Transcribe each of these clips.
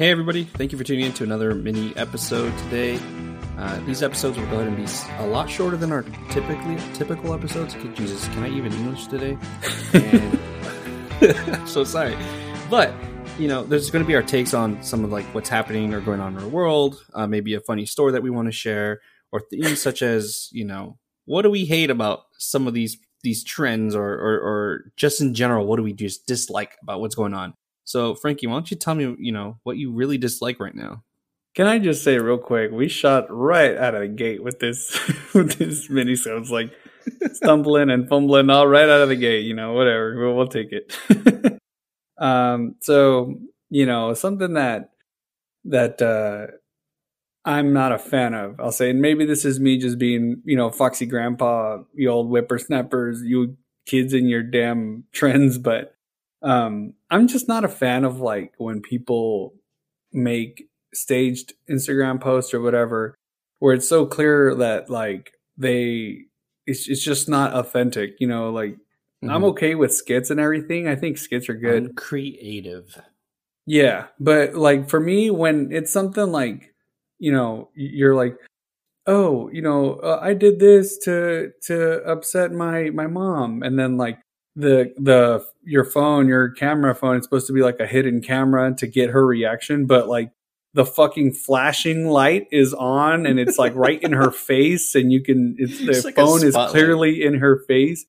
Hey, everybody. Thank you for tuning in to another mini episode today. Uh, these episodes will go ahead and be a lot shorter than our typically typical episodes. Jesus, can I even English today? And so sorry, but you know, there's going to be our takes on some of like what's happening or going on in our world. Uh, maybe a funny story that we want to share, or themes such as you know, what do we hate about some of these these trends, or or, or just in general, what do we just dislike about what's going on? So, Frankie, why don't you tell me, you know, what you really dislike right now? Can I just say real quick, we shot right out of the gate with this with this mini so it's like stumbling and fumbling all right out of the gate, you know, whatever. We'll, we'll take it. um so, you know, something that that uh I'm not a fan of. I'll say, and maybe this is me just being, you know, foxy grandpa, you old whippersnappers, you kids in your damn trends, but um I'm just not a fan of like when people make staged Instagram posts or whatever where it's so clear that like they it's it's just not authentic, you know, like mm-hmm. I'm okay with skits and everything. I think skits are good. Creative. Yeah, but like for me when it's something like, you know, you're like oh, you know, uh, I did this to to upset my my mom and then like the the your phone, your camera phone, it's supposed to be like a hidden camera to get her reaction, but like the fucking flashing light is on and it's like right in her face and you can it's the like phone is clearly in her face.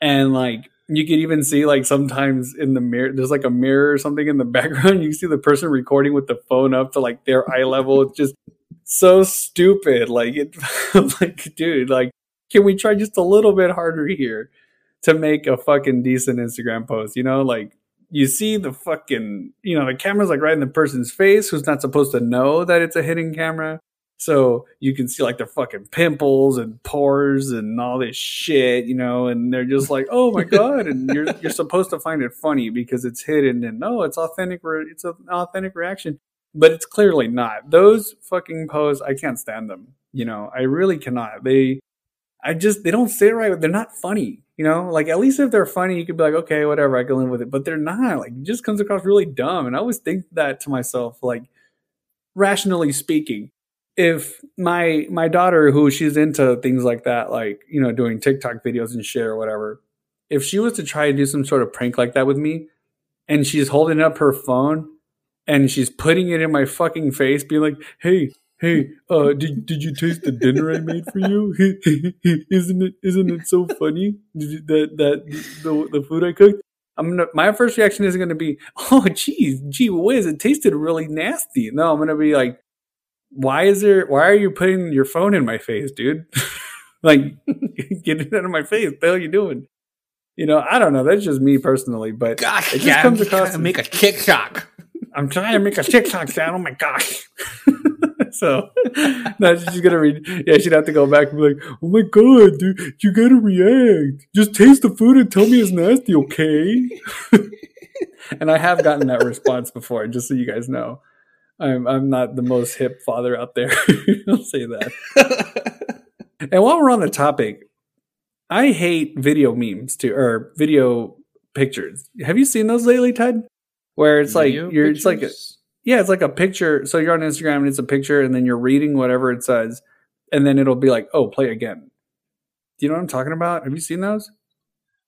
And like you can even see like sometimes in the mirror there's like a mirror or something in the background. You see the person recording with the phone up to like their eye level. It's just so stupid. Like it like dude like can we try just a little bit harder here to make a fucking decent Instagram post. You know, like you see the fucking, you know, the camera's like right in the person's face who's not supposed to know that it's a hidden camera. So you can see like their fucking pimples and pores and all this shit, you know, and they're just like, "Oh my god!" And you're you're supposed to find it funny because it's hidden and no, it's authentic. Re- it's an authentic reaction, but it's clearly not. Those fucking posts, I can't stand them. You know, I really cannot. They, I just they don't sit right. They're not funny. You know, like at least if they're funny, you could be like, okay, whatever, I can live with it. But they're not. Like, it just comes across really dumb. And I always think that to myself, like, rationally speaking, if my my daughter, who she's into things like that, like you know, doing TikTok videos and shit or whatever, if she was to try to do some sort of prank like that with me, and she's holding up her phone and she's putting it in my fucking face, being like, "Hey, hey, uh, did did you taste the dinner I made for you? isn't it isn't it so funny that that the the food I cooked? I'm gonna my first reaction isn't gonna be, oh geez, gee whiz, it tasted really nasty. No, I'm gonna be like, why is there why are you putting your phone in my face, dude? like get it out of my face. What the hell are you doing? You know, I don't know. That's just me personally, but gosh, it just yeah, comes across to make a TikTok. I'm trying to make a TikTok sound. Oh my gosh. so now she's gonna read. Yeah, she'd have to go back and be like, "Oh my god, dude, you gotta react. Just taste the food and tell me it's nasty, okay?" and I have gotten that response before, just so you guys know. I'm I'm not the most hip father out there. I'll say that. and while we're on the topic, I hate video memes too, or video pictures. Have you seen those lately, Ted? Where it's video like you're, pictures? it's like a, yeah, it's like a picture. So you're on Instagram and it's a picture, and then you're reading whatever it says, and then it'll be like, "Oh, play again." Do you know what I'm talking about? Have you seen those?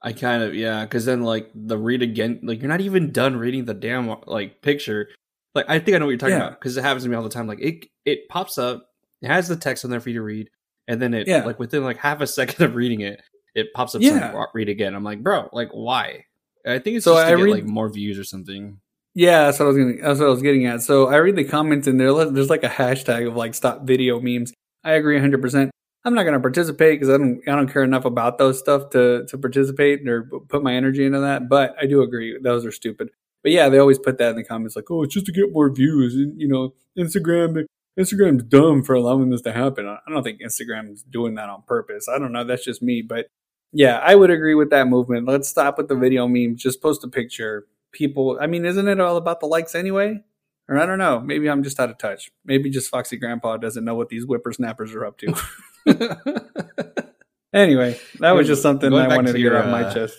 I kind of yeah, because then like the read again, like you're not even done reading the damn like picture. Like I think I know what you're talking yeah. about because it happens to me all the time. Like it it pops up, it has the text on there for you to read, and then it yeah. like within like half a second of reading it, it pops up. Yeah, read again. I'm like, bro, like why? I think it's so just to I get read, like more views or something. Yeah, that's what I was gonna. That's what I was getting at. So I read the comments and there, there's like a hashtag of like stop video memes. I agree 100. percent I'm not gonna participate because I don't. I don't care enough about those stuff to to participate or put my energy into that. But I do agree those are stupid. But yeah, they always put that in the comments like, oh, it's just to get more views. And, you know, Instagram. Instagram's dumb for allowing this to happen. I don't think Instagram's doing that on purpose. I don't know. That's just me. But yeah, I would agree with that movement. Let's stop with the video memes. Just post a picture people. I mean, isn't it all about the likes anyway? Or I don't know. Maybe I'm just out of touch. Maybe just Foxy Grandpa doesn't know what these whippersnappers are up to. anyway, that was just something I wanted to, get off my uh, chest.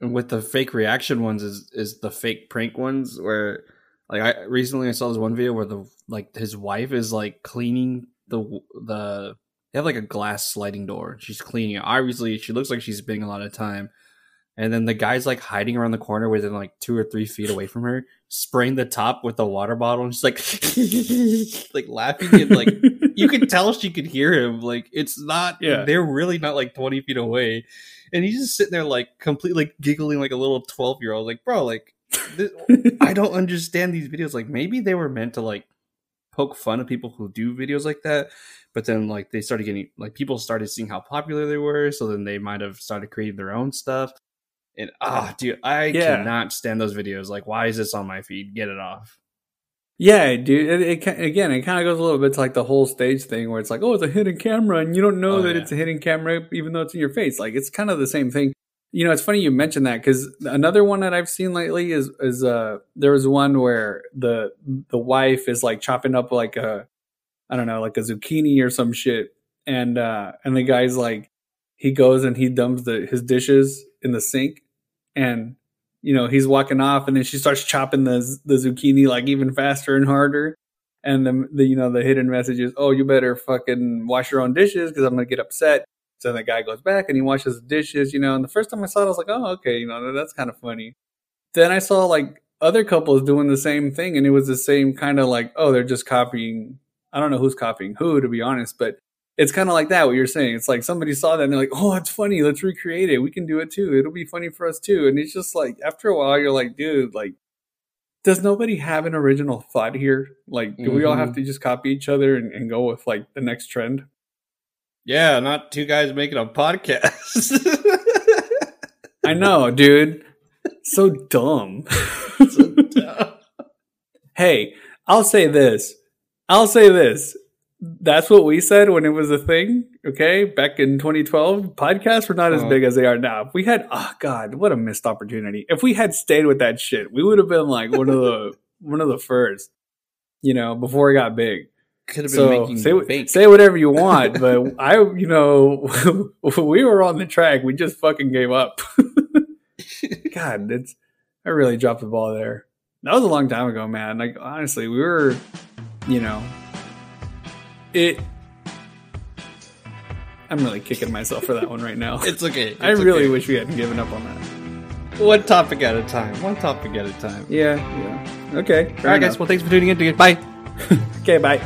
With the fake reaction ones, is is the fake prank ones where Like I recently I saw this one video where the like his wife is like cleaning the the they have like a glass sliding door. She's cleaning it. Obviously, she looks like she's spending a lot of time. And then the guy's like hiding around the corner within like two or three feet away from her, spraying the top with a water bottle. And she's like, like laughing and like you could tell she could hear him. Like it's not. Yeah. they're really not like twenty feet away, and he's just sitting there like completely like, giggling like a little twelve year old. Like bro, like this, I don't understand these videos. Like maybe they were meant to like poke fun of people who do videos like that, but then like they started getting like people started seeing how popular they were, so then they might have started creating their own stuff. And ah, dude, I Yeah. cannot stand those videos. Like, why is this on my feed? Get it off. Yeah, dude. It, it again, it kind of goes a little bit to like the whole stage thing where it's like, oh, it's a hidden camera, and you don't know Oh, that yeah. it's a hidden camera even though it's in your face. Like it's kind of the same thing. You know, it's funny you mentioned that because another one that I've seen lately is is uh there was one where the the wife is like chopping up like a I don't know like a zucchini or some shit, and uh and the guy's like he goes and he dumps the his dishes in the sink, and you know he's walking off and then she starts chopping the the zucchini like even faster and harder. And the, the you know the hidden message is oh you better fucking wash your own dishes because i'm gonna get upset. So the guy goes back and he washes the dishes you know and the first time i saw it i was like oh okay you know that's kind of funny. Then i saw like other couples doing the same thing and it was the same kind of like oh they're just copying i don't know who's copying who to be honest but it's kind of like that what you're saying. It's like somebody saw that and they're like oh it's funny let's recreate it. We can do it too. It'll be funny for us too. And it's just like after a while you're like dude like does nobody have an original thought here? Like do we all have Mhm. to just copy each other and, and go with like the next trend? Yeah, not two guys making a podcast. i know dude. So dumb. So dumb. hey i'll say this. I'll say this that's what we said when it was a thing okay? Back in 2012 podcasts were not as Uh-huh. big as they are now. If we had oh god what a missed opportunity. If we had stayed with that shit we would have been like one of the one of the first you know before it got big. Could have been making say, fake. say whatever you want but i you know we were on the track. We just fucking gave up. God it's i really dropped the ball there. That was a long time ago man. Like honestly we were you know it i'm really kicking myself for that one right now it's okay. i really okay. wish we hadn't given up on that one topic at a time. One topic at a time. yeah yeah okay All right, guys. Well, thanks for tuning in. Bye. okay bye